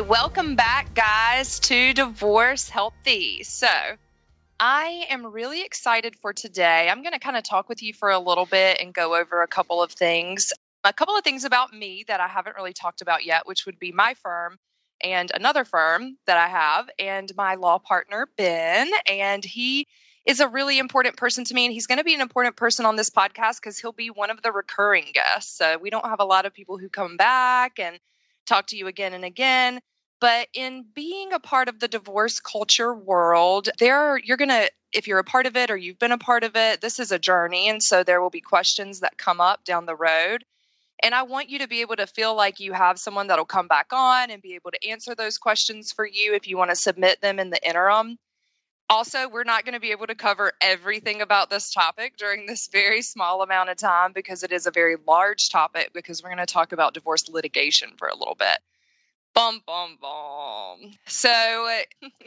Welcome back, guys, to Divorce Healthy. So, I am really excited for today. I'm going to kind of talk with you for a little bit and go over a couple of things. A couple of things about me that I haven't really talked about yet, which would be my firm and another firm that I have, and my law partner, Ben. And he is a really important person to me, and he's going to be an important person on this podcast because he'll be one of the recurring guests. So, we don't have a lot of people who come back and talk to you again and again. But in being a part of the divorce culture world, there you're going to if you're a part of it or you've been a part of it, this is a journey and so there will be questions that come up down the road. And I want you to be able to feel like you have someone that'll come back on and be able to answer those questions for you if you want to submit them in the interim. Also, we're not going to be able to cover everything about this topic during this very small amount of time because it is a very large topic because we're going to talk about divorce litigation for a little bit. Bum, bum, bum. So,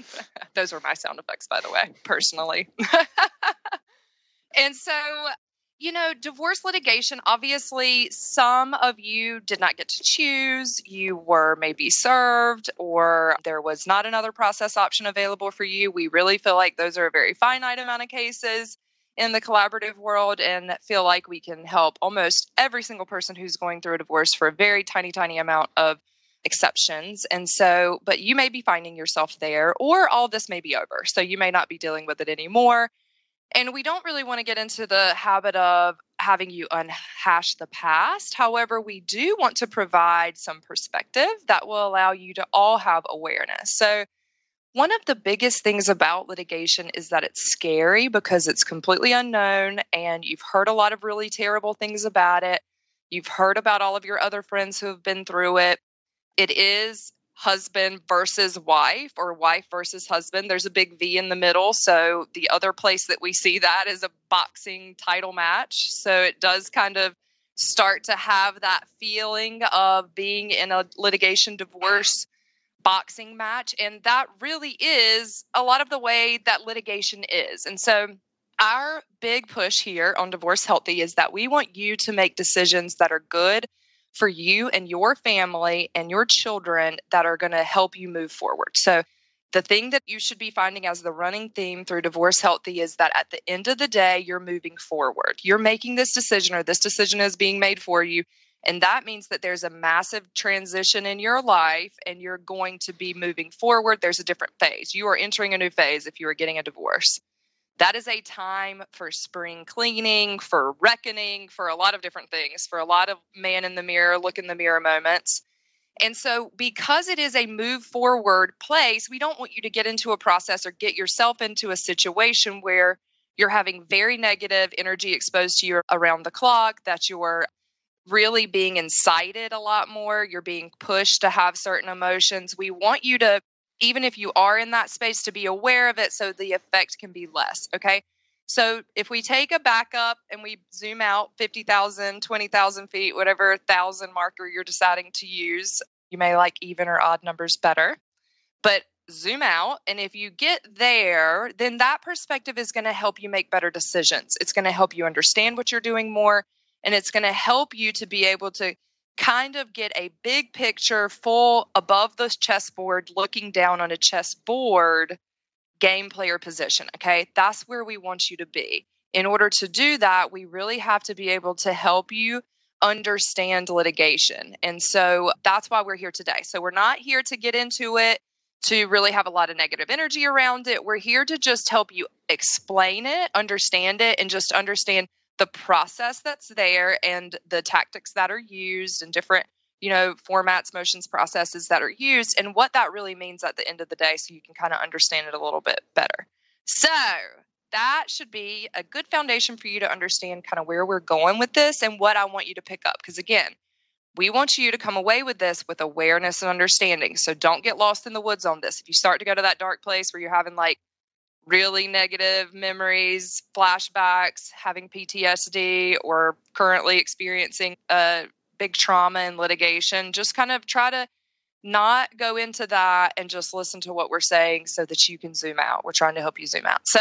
those were my sound effects, by the way, personally. and so, you know, divorce litigation, obviously, some of you did not get to choose. You were maybe served, or there was not another process option available for you. We really feel like those are a very finite amount of cases in the collaborative world and feel like we can help almost every single person who's going through a divorce for a very tiny, tiny amount of exceptions. And so, but you may be finding yourself there, or all this may be over. So you may not be dealing with it anymore and we don't really want to get into the habit of having you unhash the past. However, we do want to provide some perspective that will allow you to all have awareness. So, one of the biggest things about litigation is that it's scary because it's completely unknown and you've heard a lot of really terrible things about it. You've heard about all of your other friends who have been through it. It is husband versus wife or wife versus husband. There's a big V in the middle. So the other place that we see that is a boxing title match. So it does kind of start to have that feeling of being in a litigation divorce boxing match. And that really is a lot of the way that litigation is. And so our big push here on Divorce Healthy is that we want you to make decisions that are good for you and your family and your children that are going to help you move forward. So, the thing that you should be finding as the running theme through Divorce Healthy is that at the end of the day, you're moving forward. You're making this decision, or this decision is being made for you. And that means that there's a massive transition in your life and you're going to be moving forward. There's a different phase. You are entering a new phase if you are getting a divorce that is a time for spring cleaning, for reckoning, for a lot of different things, for a lot of man in the mirror, look in the mirror moments. And so, because it is a move forward place, we don't want you to get into a process or get yourself into a situation where you're having very negative energy exposed to you around the clock, that you're really being incited a lot more, you're being pushed to have certain emotions. We want you to even if you are in that space, to be aware of it so the effect can be less. Okay. So if we take a backup and we zoom out 50,000, 20,000 feet, whatever thousand marker you're deciding to use, you may like even or odd numbers better. But zoom out. And if you get there, then that perspective is going to help you make better decisions. It's going to help you understand what you're doing more. And it's going to help you to be able to kind of get a big picture full above the chessboard looking down on a chessboard game player position okay? That's where we want you to be. In order to do that we really have to be able to help you understand litigation. And so that's why we're here today. So we're not here to get into it to really have a lot of negative energy around it. We're here to just help you explain it understand it and just understand the process that's there and the tactics that are used and different you know formats motions processes that are used and what that really means at the end of the day so you can kind of understand it a little bit better. So that should be a good foundation for you to understand kind of where we're going with this and what i want you to pick up. Because again we want you to come away with this with awareness and understanding. So don't get lost in the woods on this. If you start to go to that dark place where you're having like really negative memories, flashbacks, having PTSD, or currently experiencing a big trauma in litigation, just kind of try to not go into that and just listen to what we're saying so that you can zoom out. We're trying to help you zoom out. So,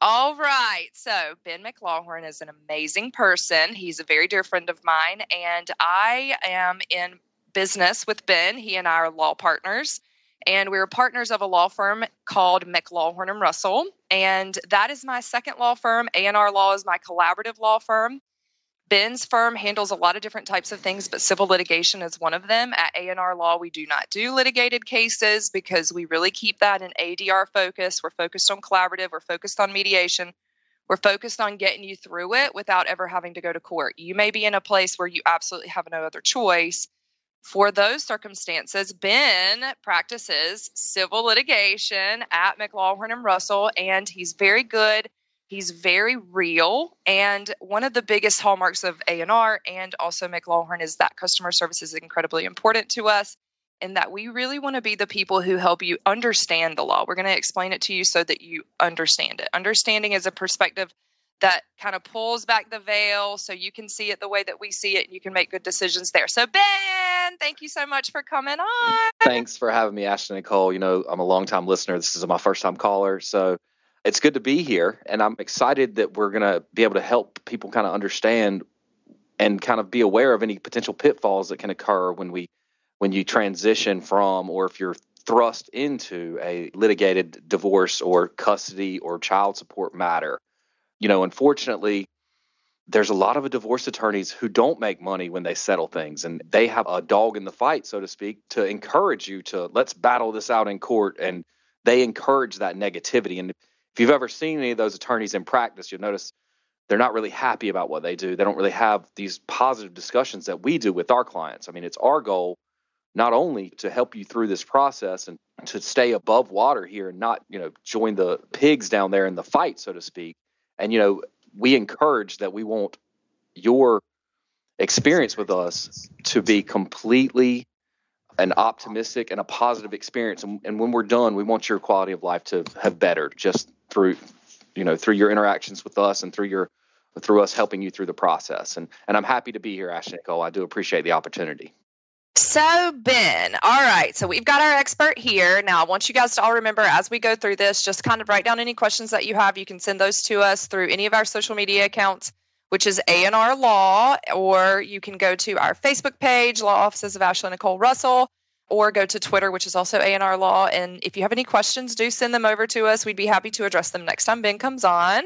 all right. So, Ben McLawhorn is an amazing person. He's a very dear friend of mine, and I am in business with Ben. He and I are law partners, and we're partners of a law firm called McLawhorn and Russell. And that is my second law firm. A&R Law is my collaborative law firm. Ben's firm handles a lot of different types of things, but civil litigation is one of them. At A&R Law, we do not do litigated cases because we really keep that in ADR focus. We're focused on collaborative, we're focused on mediation. We're focused on getting you through it without ever having to go to court. You may be in a place where you absolutely have no other choice. For those circumstances, Ben practices civil litigation at McLawhorn and Russell, and he's very good He's very real, and one of the biggest hallmarks of A&R and also McLawhorn is that customer service is incredibly important to us and that we really want to be the people who help you understand the law. We're going to explain it to you so that you understand it. Understanding is a perspective that kind of pulls back the veil so you can see it the way that we see it and you can make good decisions there. So, Ben, thank you so much for coming on. Thanks for having me, Ashley Nicole. You know, I'm a long-time listener. This is my first time caller. So, it's good to be here, and I'm excited that we're going to be able to help people kind of understand and kind of be aware of any potential pitfalls that can occur when we when you transition from or if you're thrust into a litigated divorce or custody or child support matter. You know, unfortunately, there's a lot of divorce attorneys who don't make money when they settle things and they have a dog in the fight so to speak to encourage you to let's battle this out in court and they encourage that negativity and if you've ever seen any of those attorneys in practice, you'll notice they're not really happy about what they do. They don't really have these positive discussions that we do with our clients. I mean, it's our goal not only to help you through this process and to stay above water here and not, you know, join the pigs down there in the fight, so to speak. And, you know, we encourage that we want your experience with us to be completely an optimistic and a positive experience. And, and when we're done, we want your quality of life to have bettered just through you know through your interactions with us and through your through us helping you through the process. And and I'm happy to be here, Ashley Nicole. I do appreciate the opportunity. So, Ben, all right. So, we've got our expert here. Now, I want you guys to all remember as we go through this, just kind of write down any questions that you have. You can send those to us through any of our social media accounts, which is A&R Law, or you can go to our Facebook page, Law Offices of Ashley Nicole Russell or go to Twitter, which is also A&R Law. And if you have any questions, do send them over to us. We'd be happy to address them next time Ben comes on.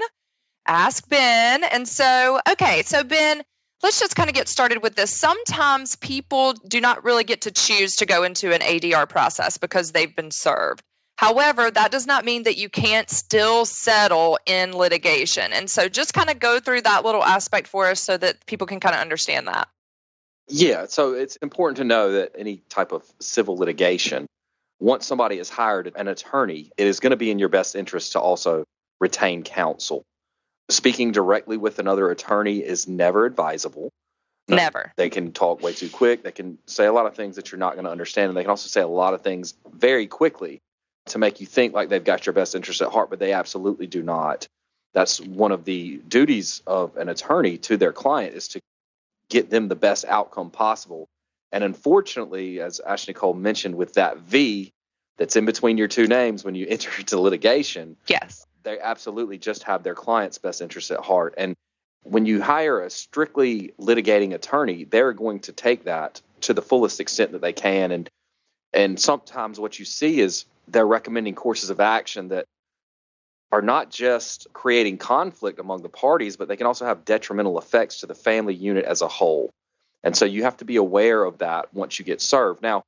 Ask Ben. And so, okay, so Ben, let's just kind of get started with this. Sometimes people do not really get to choose to go into an ADR process because they've been served. However, that does not mean that you can't still settle in litigation. And so just kind of go through that little aspect for us so that people can kind of understand that. Yeah, so it's important to know that any type of civil litigation, once somebody has hired an attorney, it is going to be in your best interest to also retain counsel. Speaking directly with another attorney is never advisable. Never. They can talk way too quick. They can say a lot of things that you're not going to understand. And they can also say a lot of things very quickly to make you think like they've got your best interest at heart, but they absolutely do not. That's one of the duties of an attorney to their client is to get them the best outcome possible. And unfortunately, as Ashley Nicole mentioned, with that V that's in between your two names when you enter into litigation, yes, they absolutely just have their client's best interest at heart. And when you hire a strictly litigating attorney, they're going to take that to the fullest extent that they can. And and sometimes what you see is they're recommending courses of action that are not just creating conflict among the parties, but they can also have detrimental effects to the family unit as a whole. And so you have to be aware of that once you get served. Now,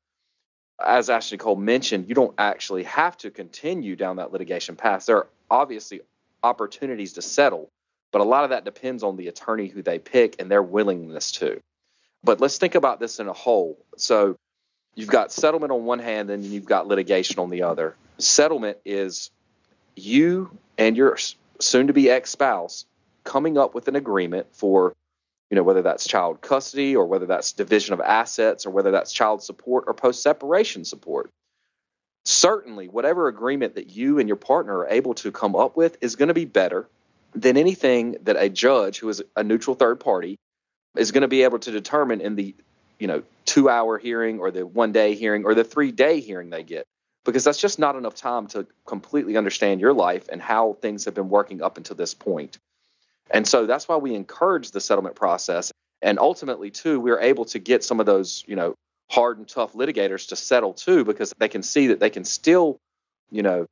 as Ashley Cole mentioned, you don't actually have to continue down that litigation path. There are obviously opportunities to settle, but a lot of that depends on the attorney who they pick and their willingness to. But let's think about this in a whole. So you've got settlement on one hand, and you've got litigation on the other. Settlement is you and your soon to be ex spouse coming up with an agreement for you know whether that's child custody or whether that's division of assets or whether that's child support or post separation support certainly whatever agreement that you and your partner are able to come up with is going to be better than anything that a judge who is a neutral third party is going to be able to determine in the you know 2 hour hearing or the 1 day hearing or the 3 day hearing they get because that's just not enough time to completely understand your life and how things have been working up until this point. And so that's why we encourage the settlement process. And ultimately, too, we're able to get some of those, you know, hard and tough litigators to settle too because they can see that they can still, you know,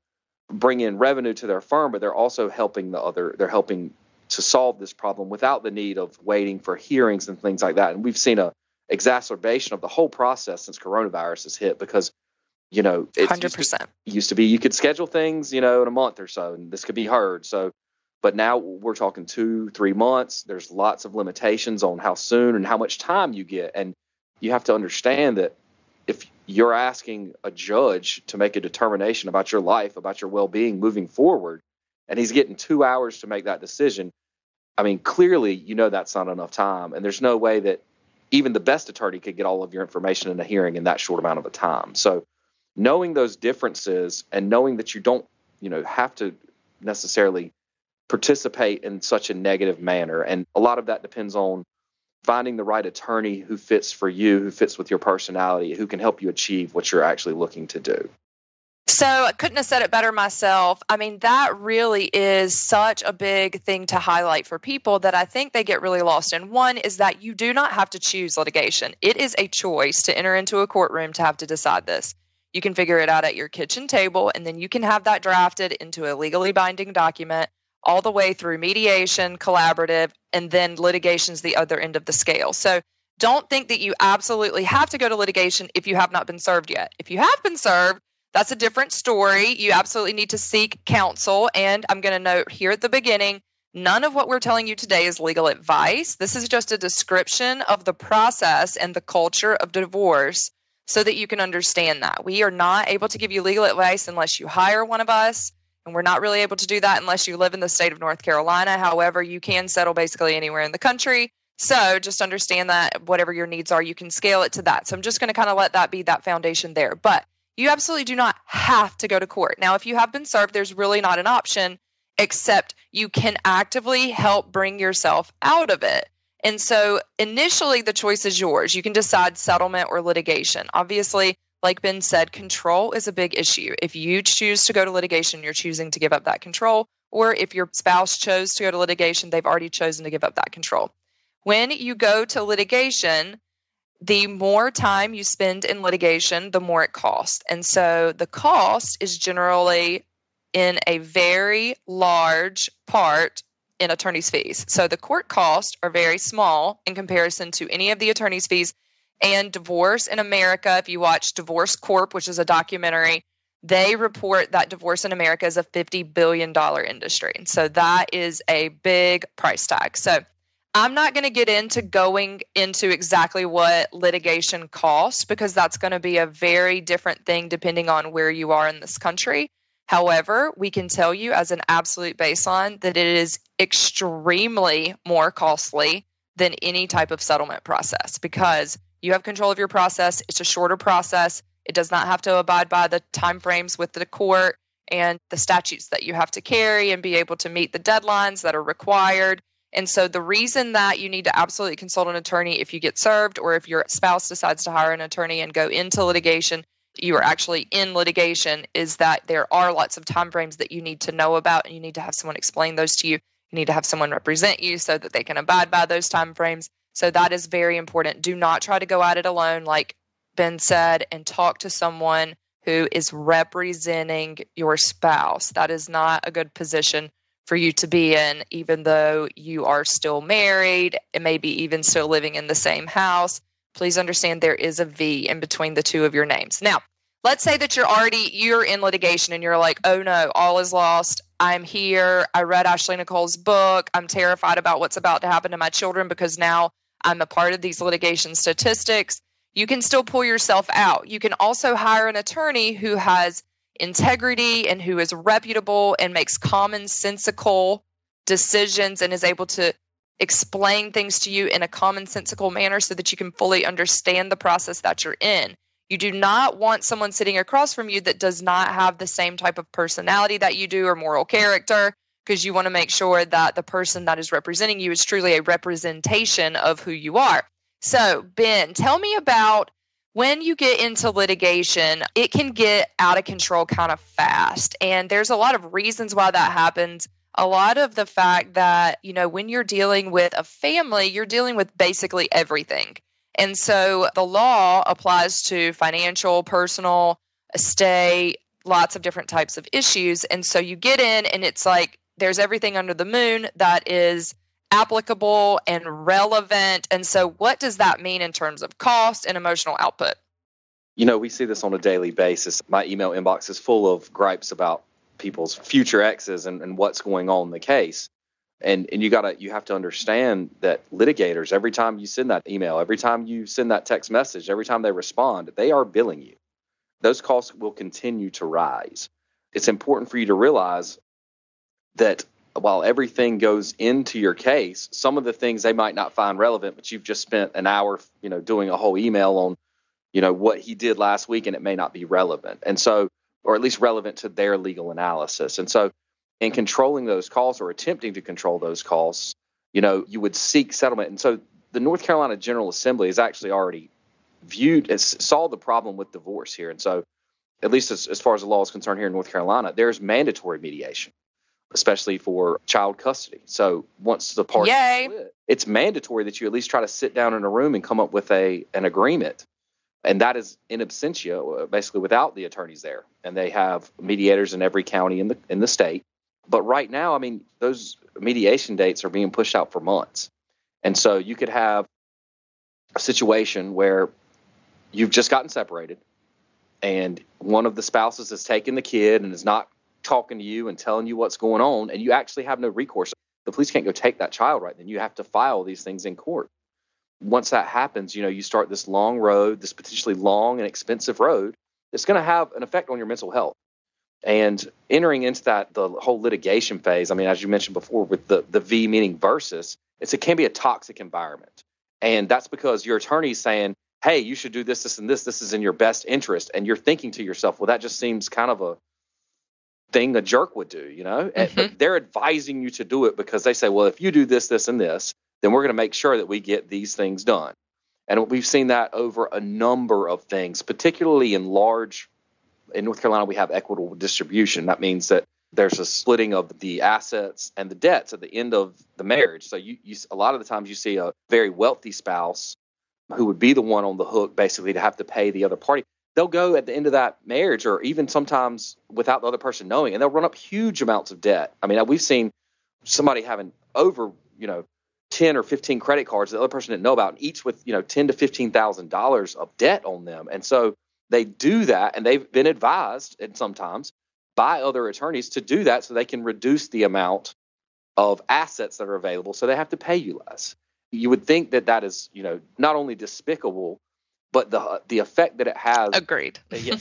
bring in revenue to their firm, but they're also helping the other, they're helping to solve this problem without the need of waiting for hearings and things like that. And we've seen a exacerbation of the whole process since coronavirus has hit because you know it 100% used to, used to be you could schedule things you know in a month or so and this could be heard so but now we're talking two three months. There's lots of limitations on how soon and how much time you get. And you have to understand that if you're asking a judge to make a determination about your life about your well-being moving forward and he's getting two hours to make that decision i mean clearly you know that's not enough time. And there's no way that even the best attorney could get all of your information in a hearing in that short amount of a time. So knowing those differences and knowing that you don't you know have to necessarily participate in such a negative manner and a lot of that depends on finding the right attorney who fits for you who fits with your personality who can help you achieve what you're actually looking to do so I couldn't have said it better myself. I mean, that really is such a big thing to highlight for people that I think they get really lost in. One is that you do not have to choose litigation. It is a choice to enter into a courtroom to have to decide this. You can figure it out at your kitchen table, and then you can have that drafted into a legally binding document all the way through mediation, collaborative, and then litigation's the other end of the scale. So don't think that you absolutely have to go to litigation if you have not been served yet. If you have been served, that's a different story. You absolutely need to seek counsel. And I'm going to note here at the beginning none of what we're telling you today is legal advice. This is just a description of the process and the culture of divorce so that you can understand that. We are not able to give you legal advice unless you hire one of us. And we're not really able to do that unless you live in the state of North Carolina. However, you can settle basically anywhere in the country. So just understand that whatever your needs are, you can scale it to that. So I'm just going to kind of let that be that foundation there. But you absolutely do not have to go to court. Now, if you have been served, there's really not an option, except you can actively help bring yourself out of it. And so initially, the choice is yours. You can decide settlement or litigation. Obviously, like Ben said, control is a big issue. If you choose to go to litigation, you're choosing to give up that control. Or if your spouse chose to go to litigation, they've already chosen to give up that control. When you go to litigation, the more time you spend in litigation, the more it costs. And so the cost is generally in a very large part in attorney's fees. So the court costs are very small in comparison to any of the attorney's fees. And divorce in America, if you watch Divorce Corp, which is a documentary, they report that divorce in America is a $50 billion industry. So that is a big price tag. So I'm not going to get into going into exactly what litigation costs because that's going to be a very different thing depending on where you are in this country. However, we can tell you as an absolute baseline that it is extremely more costly than any type of settlement process because you have control of your process. It's a shorter process. It does not have to abide by the timeframes with the court and the statutes that you have to carry and be able to meet the deadlines that are required. And so the reason that you need to absolutely consult an attorney if you get served or if your spouse decides to hire an attorney and go into litigation you are actually in litigation is that there are lots of time frames that you need to know about and you need to have someone explain those to you you need to have someone represent you so that they can abide by those time frames so that is very important do not try to go at it alone like ben said and talk to someone who is representing your spouse that is not a good position for you to be in even though you are still married and maybe even still living in the same house please understand there is a V in between the two of your names. Now, let's say that you're already you're in litigation and you're like, "Oh no, all is lost. I'm here. I read Ashley Nicole's book. I'm terrified about what's about to happen to my children because now I'm a part of these litigation statistics." You can still pull yourself out. You can also hire an attorney who has integrity and who is reputable and makes common sensical decisions and is able to explain things to you in a commonsensical manner so that you can fully understand the process that you're in. You do not want someone sitting across from you that does not have the same type of personality that you do or moral character because you want to make sure that the person that is representing you is truly a representation of who you are. So, Ben, tell me about when you get into litigation, it can get out of control kind of fast. And there's a lot of reasons why that happens a lot of the fact that, you know, when you're dealing with a family, you're dealing with basically everything. And so the law applies to financial, personal, estate, lots of different types of issues. And so you get in, and it's like there's everything under the moon that is applicable and relevant. And so, what does that mean in terms of cost and emotional output? You know, we see this on a daily basis. My email inbox is full of gripes about people's future exes and, and what's going on in the case. And and you gotta you have to understand that litigators, every time you send that email, every time you send that text message, every time they respond, they are billing you. Those costs will continue to rise. It's important for you to realize that while everything goes into your case, some of the things they might not find relevant, but you've just spent an hour, you know, doing a whole email on, you know, what he did last week, and it may not be relevant, and so, or at least relevant to their legal analysis. And so, in controlling those calls or attempting to control those calls, you know, you would seek settlement. And so, the North Carolina General Assembly has actually already viewed as saw the problem with divorce here, and so, at least as, as far as the law is concerned here in North Carolina, there's mandatory mediation especially for child custody. So once the parties split, it's mandatory that you at least try to sit down in a room and come up with a an agreement. And that is in absentia, uh, basically without the attorneys there. And they have mediators in every county in the in the state. But right now, I mean, those mediation dates are being pushed out for months. And so you could have a situation where you've just gotten separated and one of the spouses has taken the kid and is not talking to you and telling you what's going on, and you actually have no recourse. The police can't go take that child right then. You have to file these things in court. Once that happens, you know, you start this long road, this potentially long and expensive road It's going to have an effect on your mental health. And entering into that, the whole litigation phase, I mean, as you mentioned before, with the, the V meaning versus, it's, it can be a toxic environment. And that's because your attorney's saying, hey, you should do this, this, and this. This is in your best interest. And you're thinking to yourself, well, that just seems kind of a thing a jerk would do, you know? Mm-hmm. But they're advising you to do it because they say, well, if you do this, this, and this, then we're going to make sure that we get these things done. And we've seen that over a number of things, particularly in large. In North Carolina, we have equitable distribution. That means that there's a splitting of the assets and the debts at the end of the marriage. So you, you a lot of the times you see a very wealthy spouse who would be the one on the hook basically to have to pay the other party they'll go at the end of that marriage or even sometimes without the other person knowing and they'll run up huge amounts of debt. I mean we've seen somebody having over you know 10 or 15 credit cards that the other person didn't know about and each with you know 10 to 15 thousand dollars of debt on them. And so they do that and they've been advised and sometimes by other attorneys to do that so they can reduce the amount of assets that are available so they have to pay you less. You would think that that is you know not only despicable but the the effect that it has agreed. Yeah,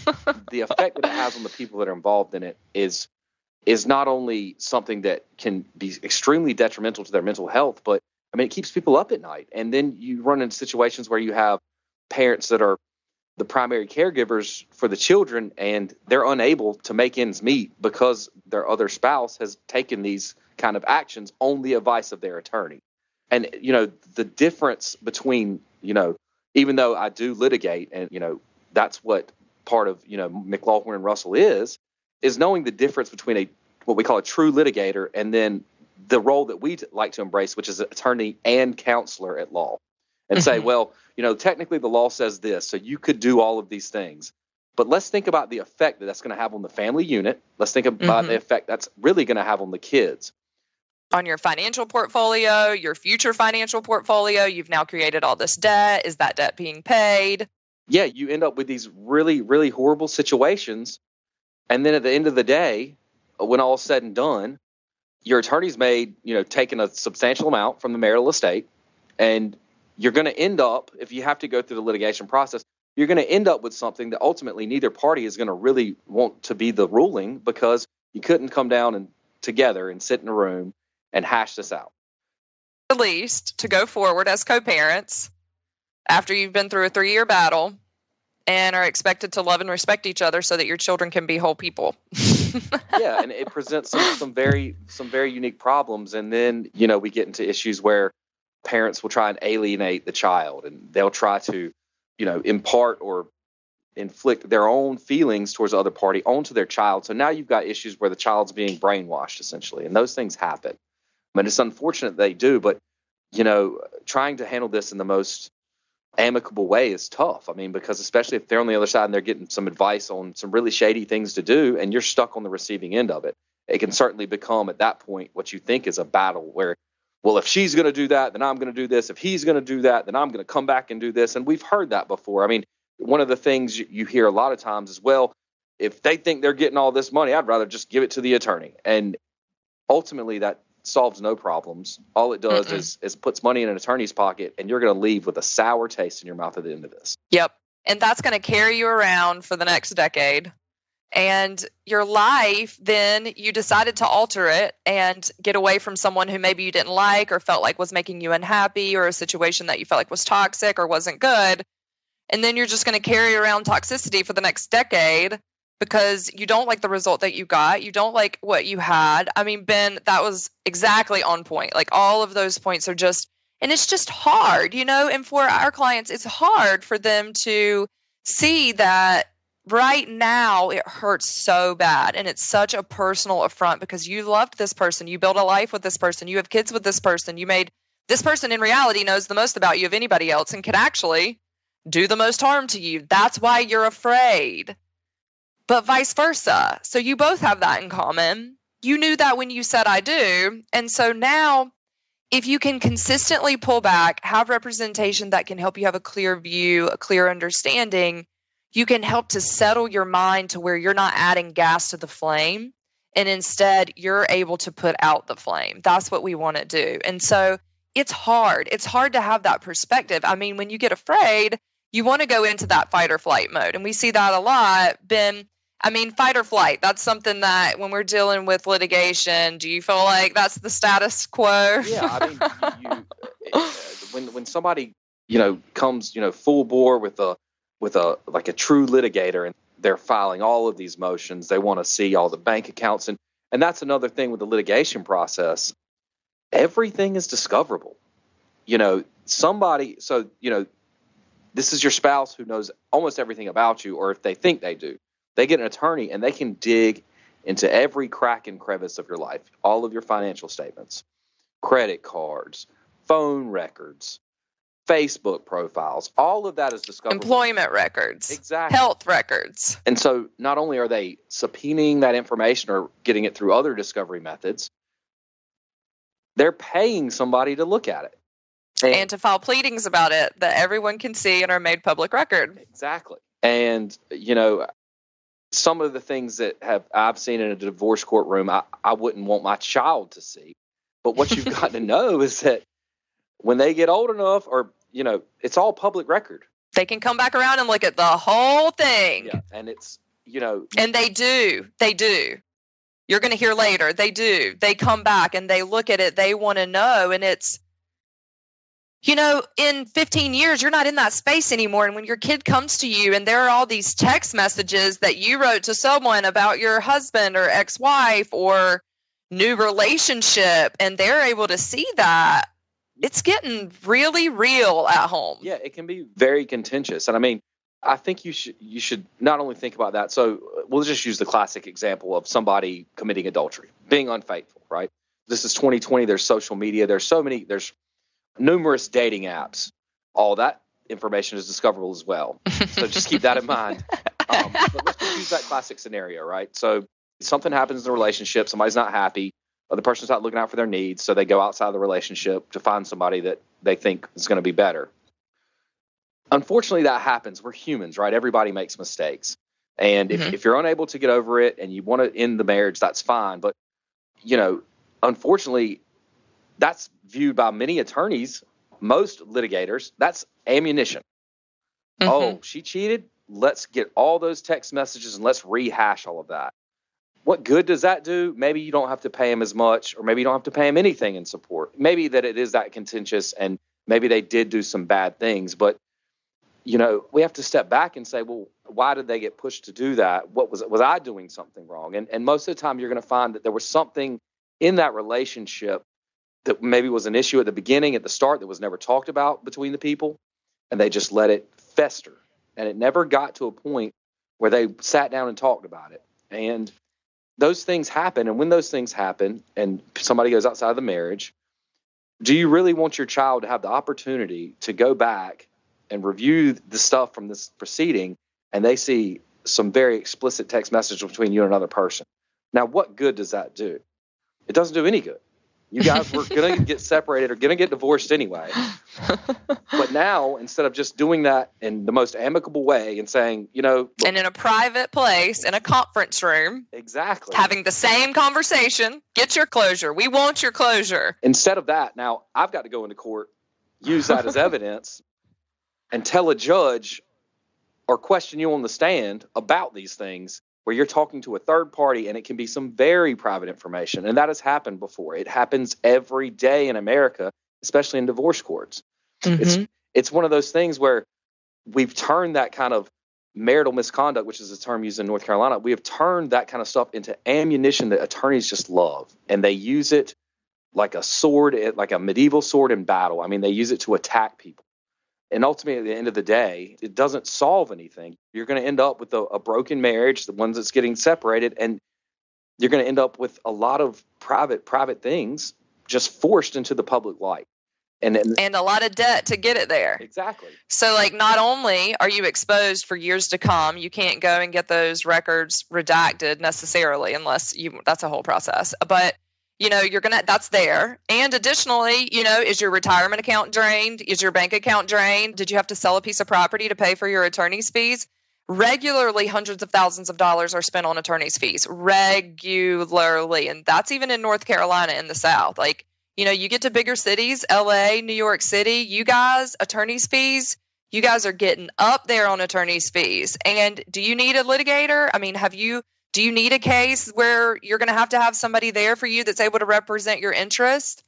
the effect that it has on the people that are involved in it is is not only something that can be extremely detrimental to their mental health but i mean it keeps people up at night. And then you run into situations where you have parents that are the primary caregivers for the children and they're unable to make ends meet because their other spouse has taken these kind of actions on the advice of their attorney. And you know the difference between you know even though I do litigate, and you know that's what part of you know McLawhorn and Russell is, is knowing the difference between a what we call a true litigator and then the role that we like to embrace, which is attorney and counselor at law, and mm-hmm. say, well, you know, technically the law says this, so you could do all of these things. But let's think about the effect that that's going to have on the family unit. Let's think about mm-hmm. the effect that's really going to have on the kids on your financial portfolio, your future financial portfolio. You've now created all this debt. Is that debt being paid? Yeah, you end up with these really, really horrible situations. And then at the end of the day, when all's said and done, your attorney's made, you know, taken a substantial amount from the marital estate. And you're going to end up, if you have to go through the litigation process, you're going to end up with something that ultimately neither party is going to really want to be the ruling because you couldn't come down and together and sit in a room and hash this out. At least to go forward as co parents after you've been through a three year battle and are expected to love and respect each other so that your children can be whole people. yeah, and it presents some, some very some very unique problems and then, you know, we get into issues where parents will try and alienate the child and they'll try to, you know, impart or inflict their own feelings towards the other party onto their child. So now you've got issues where the child's being brainwashed essentially, and those things happen. I mean, it's unfortunate they do, but you know, trying to handle this in the most amicable way is tough. I mean, because especially if they're on the other side and they're getting some advice on some really shady things to do and you're stuck on the receiving end of it, it can certainly become at that point what you think is a battle where, well, if she's going to do that, then I'm going to do this. If he's going to do that, then I'm going to come back and do this. And we've heard that before. I mean, one of the things you hear a lot of times is, well, if they think they're getting all this money, I'd rather just give it to the attorney. And ultimately, that solves no problems. All it does is is puts money in an attorney's pocket, and you're going to leave with a sour taste in your mouth at the end of this. Yep, and that's going to carry you around for the next decade. And your life, then you decided to alter it and get away from someone who maybe you didn't like or felt like was making you unhappy or a situation that you felt like was toxic or wasn't good. And then you're just going to carry around toxicity for the next decade because you don't like the result that you got. You don't like what you had. I mean, Ben, that was exactly on point. Like all of those points are just, and it's just hard, you know, and for our clients, it's hard for them to see that right now it hurts so bad. And it's such a personal affront because you loved this person. You built a life with this person. You have kids with this person. You made this person in reality knows the most about you of anybody else and can actually do the most harm to you. That's why you're afraid but vice versa. So you both have that in common. You knew that when you said I do. And so now, if you can consistently pull back, have representation that can help you have a clear view, a clear understanding, you can help to settle your mind to where you're not adding gas to the flame. And instead, you're able to put out the flame. That's what we want to do. And so it's hard. It's hard to have that perspective. I mean, when you get afraid, you want to go into that fight or flight mode. And we see that a lot. Ben, I mean, fight or flight. That's something that when we're dealing with litigation, do you feel like that's the status quo? Yeah, I mean, you, uh, when when somebody you know comes you know full bore with a with a like a true litigator and they're filing all of these motions, they want to see all the bank accounts and and that's another thing with the litigation process. Everything is discoverable. You know, somebody. So you know, this is your spouse who knows almost everything about you, or if they think they do they get an attorney and they can dig into every crack and crevice of your life, all of your financial statements, credit cards, phone records, Facebook profiles, all of that is discoverable. Employment records. Exactly. Health records. And so not only are they subpoenaing that information or getting it through other discovery methods, they're paying somebody to look at it. And, and to file pleadings about it that everyone can see and are made public record. Exactly. And, you know, some of the things that have I've seen in a divorce courtroom, I, I wouldn't want my child to see. But what you've got to know is that when they get old enough, or you know, it's all public record. They can come back around and look at the whole thing. Yeah, and it's you know, and they do, they do. You're going to hear later. They do. They come back and they look at it. They want to know, and it's you know, in 15 years, you're not in that space anymore. And when your kid comes to you and there are all these text messages that you wrote to someone about your husband or ex wife or new relationship, and they're able to see that, it's getting really real at home. Yeah, it can be very contentious. And I mean, I think you should you should not only think about that. So uh, we'll just use the classic example of somebody committing adultery, being unfaithful, right? This is 2020. There's social media. There's so many. There's numerous dating apps. All that information is discoverable as well. So just keep that in mind. Um, but let's use that classic scenario, right? So something happens in the relationship, somebody's not happy, the person's not looking out for their needs, so they go outside the relationship to find somebody that they think is going to be better. Unfortunately, that happens. We're humans, right? Everybody makes mistakes. And if, mm-hmm. if you're unable to get over it and you want to end the marriage, that's fine. But, you know, unfortunately, that's viewed by many attorneys, most litigators, that's ammunition. Mm-hmm. Oh, she cheated? Let's get all those text messages and let's rehash all of that. What good does that do? Maybe you don't have to pay him as much, or maybe you don't have to pay him anything in support. Maybe that it is that contentious and maybe they did do some bad things, but you know, we have to step back and say, well, why did they get pushed to do that? What was? Was I doing something wrong? And and most of the time you're going to find that there was something in that relationship that maybe was an issue at the beginning, at the start, that was never talked about between the people, and they just let it fester. And it never got to a point where they sat down and talked about it. And those things happen. And when those things happen and somebody goes outside of the marriage, do you really want your child to have the opportunity to go back and review the stuff from this proceeding and they see some very explicit text message between you and another person. Now, what good does that do? It doesn't do any good. You guys were going to get separated or going to get divorced anyway. but now, instead of just doing that in the most amicable way and saying, you know, look, and in a private place, in a conference room, exactly having the same conversation, get your closure. We want your closure. Instead of that, now I've got to go into court, use that as evidence, and tell a judge or question you on the stand about these things where you're talking to a third party and it can be some very private information. And that has happened before. It happens every day in America, especially in divorce courts. Mm-hmm. It's it's one of those things where we've turned that kind of marital misconduct, which is a term used in North Carolina, we have turned that kind of stuff into ammunition that attorneys just love. And they use it like a sword, like a medieval sword in battle. I mean, they use it to attack people. And ultimately, at the end of the day, it doesn't solve anything. You're going to end up with a, a broken marriage, the ones that's getting separated, and you're going to end up with a lot of private private things just forced into the public light. And, and, and a lot of debt to get it there. Exactly. So, like, not only are you exposed for years to come, you can't go and get those records redacted necessarily, unless you that's a whole process. But you know you're gonna that's there. And additionally you know is your retirement account drained? Is your bank account drained? Did you have to sell a piece of property to pay for your attorney's fees? Regularly hundreds of thousands of dollars are spent on attorney's fees regularly. And that's even in north carolina in the south. Like you know you get to bigger cities la new york city you guys attorney's fees you guys are getting up there on attorney's fees. And do you need a litigator? I mean have you do you need a case where you're going to have to have somebody there for you that's able to represent your interest?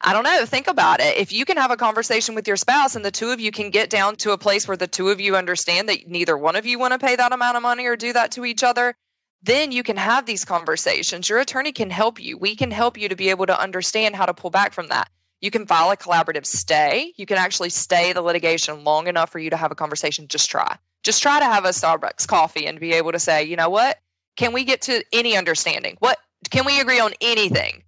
I don't know. Think about it. If you can have a conversation with your spouse and the two of you can get down to a place where the two of you understand that neither one of you want to pay that amount of money or do that to each other, then you can have these conversations. Your attorney can help you. We can help you to be able to understand how to pull back from that. You can file a collaborative stay. You can actually stay the litigation long enough for you to have a conversation. Just try. Just try to have a Starbucks coffee and be able to say, you know what? Can we get to any understanding? What can we agree on anything?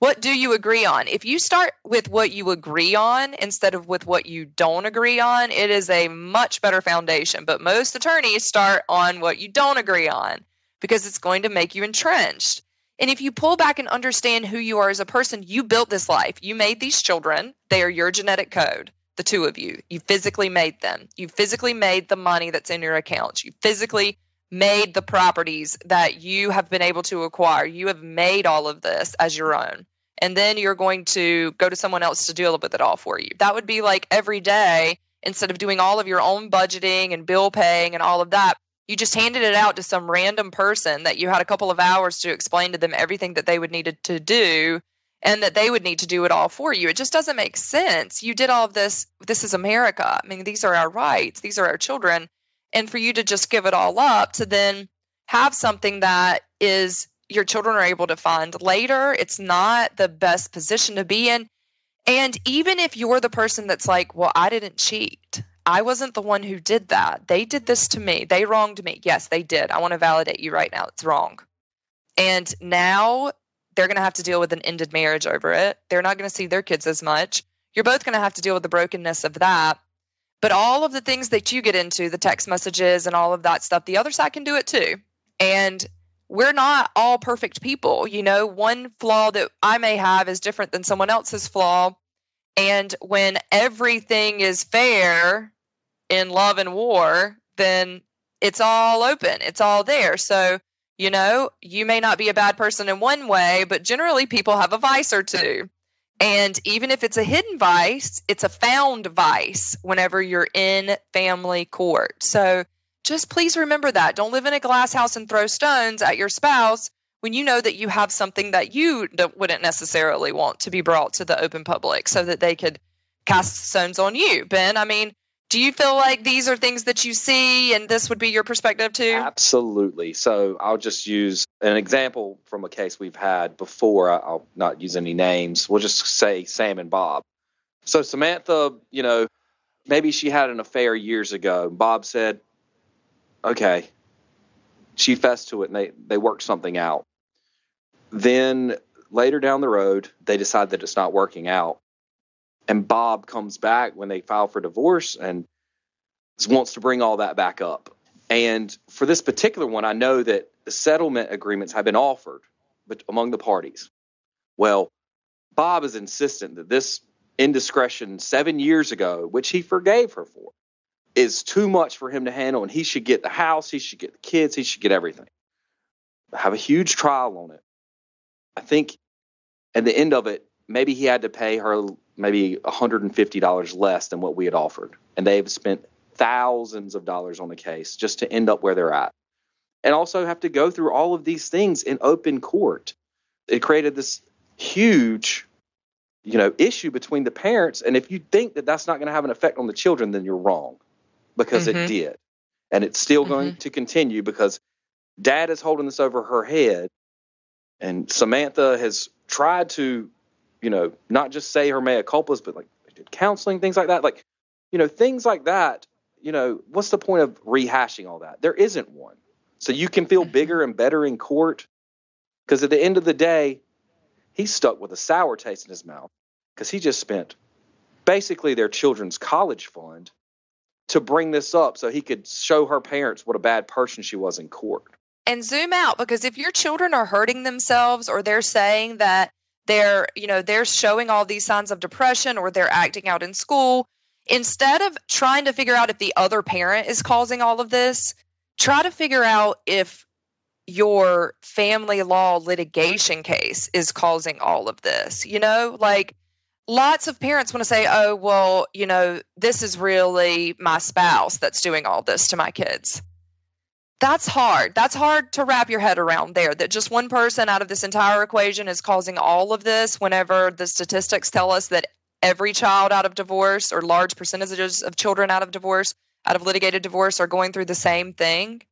What do you agree on? If you start with what you agree on instead of with what you don't agree on, it is a much better foundation. But most attorneys start on what you don't agree on because it's going to make you entrenched. And if you pull back and understand who you are as a person, you built this life. You made these children. They are your genetic code, the two of you. You physically made them. You physically made the money that's in your accounts. You physically made the properties that you have been able to acquire. You have made all of this as your own. And then you're going to go to someone else to deal with it all for you. That would be like every day, instead of doing all of your own budgeting and bill paying and all of that, you just handed it out to some random person that you had a couple of hours to explain to them everything that they would need to do and that they would need to do it all for you. It just doesn't make sense. You did all of this. This is America. I mean, these are our rights, these are our children and for you to just give it all up to then have something that is your children are able to find later it's not the best position to be in. And even if you're the person that's like well i didn't cheat. I wasn't the one who did that. They did this to me. They wronged me. Yes they did. I want to validate you right now. It's wrong. And now they're going to have to deal with an ended marriage over it. They're not going to see their kids as much. You're both going to have to deal with the brokenness of that but all of the things that you get into, the text messages and all of that stuff, the other side can do it too. And we're not all perfect people. You know, one flaw that I may have is different than someone else's flaw. And when everything is fair in love and war, then it's all open, it's all there. So, you know, you may not be a bad person in one way, but generally people have a vice or two. And even if it's a hidden vice, it's a found vice whenever you're in family court. So just please remember that. Don't live in a glass house and throw stones at your spouse when you know that you have something that you wouldn't necessarily want to be brought to the open public so that they could cast stones on you. Ben, I mean, do you feel like these are things that you see and this would be your perspective too? Absolutely. So I'll just use an example from a case we've had before. I'll not use any names. We'll just say Sam and Bob. So Samantha, you know, maybe she had an affair years ago. Bob said, okay. She fessed to it and they, they worked something out. Then later down the road, they decide that it's not working out and Bob comes back when they file for divorce and wants to bring all that back up. And for this particular one, I know that settlement agreements have been offered but among the parties. Well, Bob is insistent that this indiscretion seven years ago, which he forgave her for, is too much for him to handle, and he should get the house, he should get the kids, he should get everything. Have a huge trial on it. I think at the end of it, maybe he had to pay her maybe $150 less than what we had offered. And they've spent thousands of dollars on the case just to end up where they're at. And also have to go through all of these things in open court. It created this huge you know issue between the parents and if you think that that's not going to have an effect on the children then you're wrong because mm-hmm. it did and it's still mm-hmm. going to continue because dad is holding this over her head and samantha has tried to you know not just say her mea culpas but like did counseling things like that like you know things like that you know what's the point of rehashing all that there isn't one so you can feel mm-hmm. bigger and better in court because at the end of the day he's stuck with a sour taste in his mouth because he just spent basically their children's college fund to bring this up so he could show her parents what a bad person she was in court. And zoom out because if your children are hurting themselves or they're saying that they're, you know, they're showing all these signs of depression or they're acting out in school, instead of trying to figure out if the other parent is causing all of this, try to figure out if your family law litigation case is causing all of this. You know, like lots of parents want to say, oh, well, you know, this is really my spouse that's doing all this to my kids. That's hard. That's hard to wrap your head around there that just one person out of this entire equation is causing all of this whenever the statistics tell us that every child out of divorce or large percentages of children out of divorce, out of litigated divorce, are going through the same thing.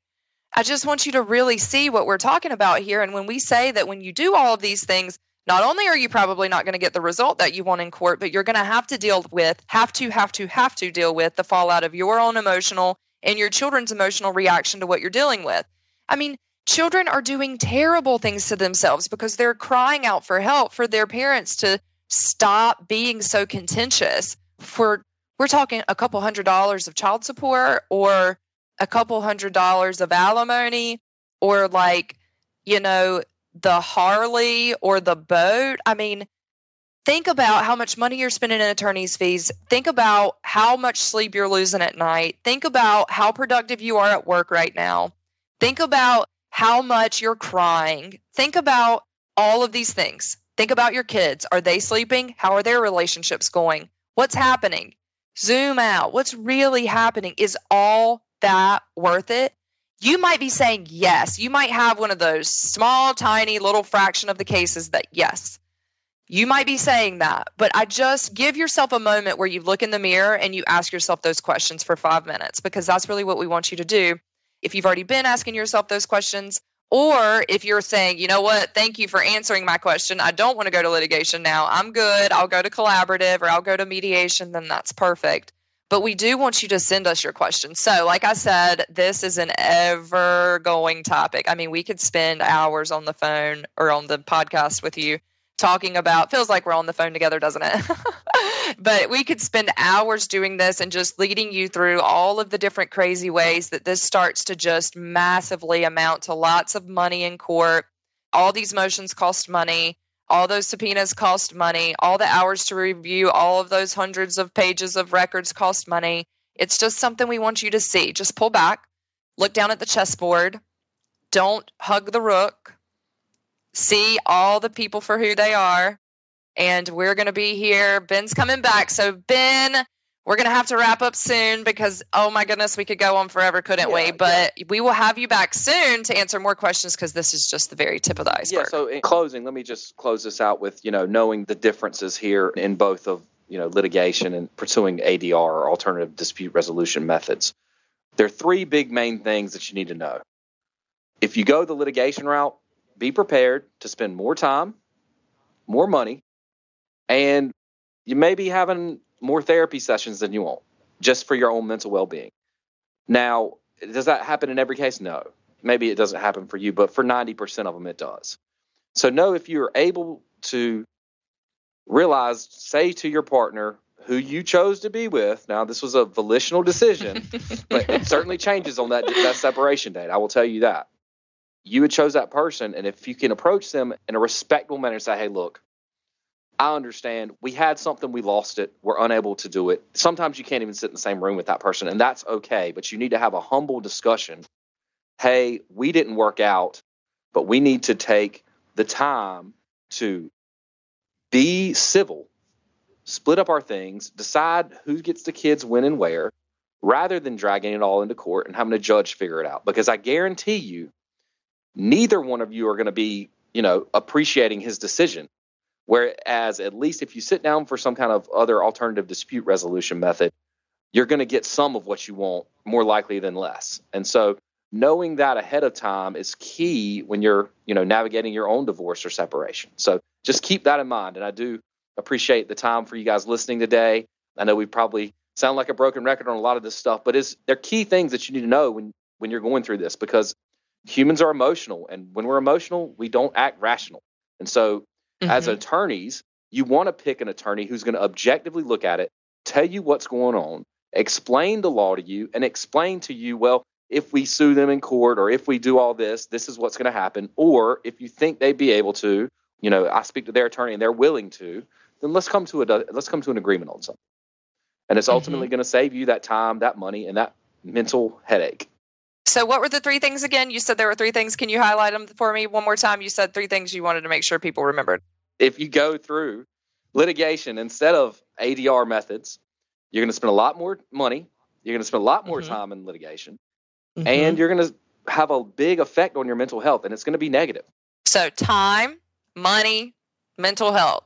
I just want you to really see what we're talking about here. And when we say that when you do all of these things, not only are you probably not going to get the result that you want in court, but you're going to have to deal with, have to, have to, have to deal with the fallout of your own emotional and your children's emotional reaction to what you're dealing with. I mean, children are doing terrible things to themselves because they're crying out for help for their parents to stop being so contentious. For we're talking a couple hundred dollars of child support or a couple hundred dollars of alimony or like, you know, the Harley or the boat. I mean, think about how much money you're spending in attorney's fees. Think about how much sleep you're losing at night. Think about how productive you are at work right now. Think about how much you're crying. Think about all of these things. Think about your kids. Are they sleeping? How are their relationships going? What's happening? Zoom out. What's really happening? Is all that worth it? you might be saying yes. You might have one of those small, tiny little fraction of the cases that yes. You might be saying that, but I just give yourself a moment where you look in the mirror and you ask yourself those questions for five minutes because that's really what we want you to do. If you've already been asking yourself those questions, or if you're saying, you know what, thank you for answering my question. I don't want to go to litigation now. I'm good. I'll go to collaborative or I'll go to mediation, then that's perfect but we do want you to send us your questions. So, like I said, this is an ever going topic. I mean, we could spend hours on the phone or on the podcast with you talking about feels like we're on the phone together doesn't it but we could spend hours doing this and just leading you through all of the different crazy ways that this starts to just massively amount to lots of money in court all these motions cost money all those subpoenas cost money. All the hours to review all of those hundreds of pages of records cost money. It's just something we want you to see. Just pull back, look down at the chessboard, don't hug the rook, see all the people for who they are. And we're going to be here. Ben's coming back. So, Ben, we're going to have to wrap up soon because, oh my goodness, we could go on forever, couldn't yeah, we? But yeah. we will have you back soon to answer more questions because this is just the very tip of the iceberg. Yeah, so in closing, let me just close this out with, you know, knowing the differences here in both of, you know, litigation and pursuing ADR or alternative dispute resolution methods. There are three big main things that you need to know. If you go the litigation route, be prepared to spend more time, more money, and you may be having more therapy sessions than you want just for your own mental well being. Now, does that happen in every case? No. Maybe it doesn't happen for you, but for 90% of them, it does. So, know if you're able to realize, say to your partner who you chose to be with. Now, this was a volitional decision, but it certainly changes on that, that separation date. I will tell you that. You had chose that person, and if you can approach them in a respectful manner and say, hey, look, I understand we had something, we lost it, we're unable to do it. Sometimes you can't even sit in the same room with that person, and that's okay, but you need to have a humble discussion. Hey, we didn't work out, but we need to take the time to be civil split up our things, decide who gets the kids when and where, rather than dragging it all into court and having a judge figure it out. Because I guarantee you, neither one of you are going to be, you know, appreciating his decision. Whereas, at least if you sit down for some kind of other alternative dispute resolution method, you're going to get some of what you want more likely than less. And so, knowing that ahead of time is key when you're, you know, navigating your own divorce or separation. So, just keep that in mind. And I do appreciate the time for you guys listening today. I know we probably sound like a broken record on a lot of this stuff, but is there key things that you need to know when when you're going through this because humans are emotional and when we're emotional, we don't act rational. And so mm-hmm. as attorneys, you want to pick an attorney who's going to objectively look at it, tell you what's going on, explain the law to you and explain to you, well, if we sue them in court or if we do all this, this is what's going to happen. Or if you think they'd be able to, you know, I speak to their attorney and they're willing to, then let's come to a let's come to an agreement on something. And it's ultimately mm-hmm. going to save you that time, that money, and that mental headache. So, what were the three things again? You said there were three things. Can you highlight them for me one more time? You said three things you wanted to make sure people remembered. If you go through litigation instead of ADR methods, you're going to spend a lot more money. You're going to spend a lot more mm-hmm. time in litigation, mm-hmm. and you're going to have a big effect on your mental health, and it's going to be negative. So, time, money, mental health.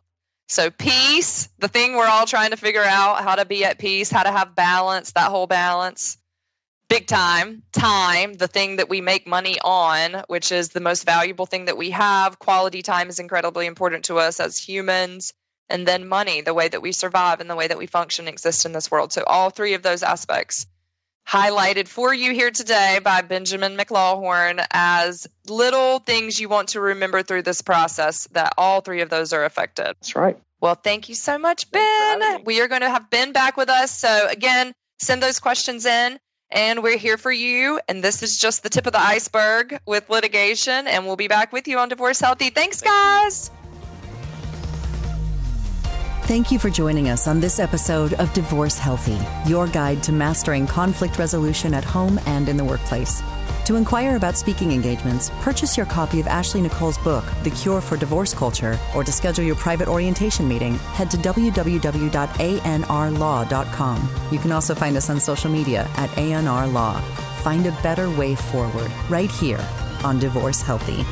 So, peace, the thing we're all trying to figure out how to be at peace, how to have balance, that whole balance. Big time. Time, the thing that we make money on, which is the most valuable thing that we have. Quality time is incredibly important to us as humans. And then money, the way that we survive and the way that we function exist in this world. So, all three of those aspects highlighted for you here today by Benjamin McLawhorn as little things you want to remember through this process that all three of those are affected. That's right. Well, thank you so much, Ben. We are going to have Ben back with us. So, again, send those questions in, and we're here for you. And this is just the tip of the iceberg with litigation, and we'll be back with you on Divorce Healthy. Thanks, guys. Thank you for joining us on this episode of Divorce Healthy, your guide to mastering conflict resolution at home and in the workplace. To inquire about speaking engagements, purchase your copy of Ashley Nicole's book, The Cure for Divorce Culture, or to schedule your private orientation meeting, head to www.anrlaw.com. You can also find us on social media at ANR Law. Find a better way forward right here on Divorce Healthy.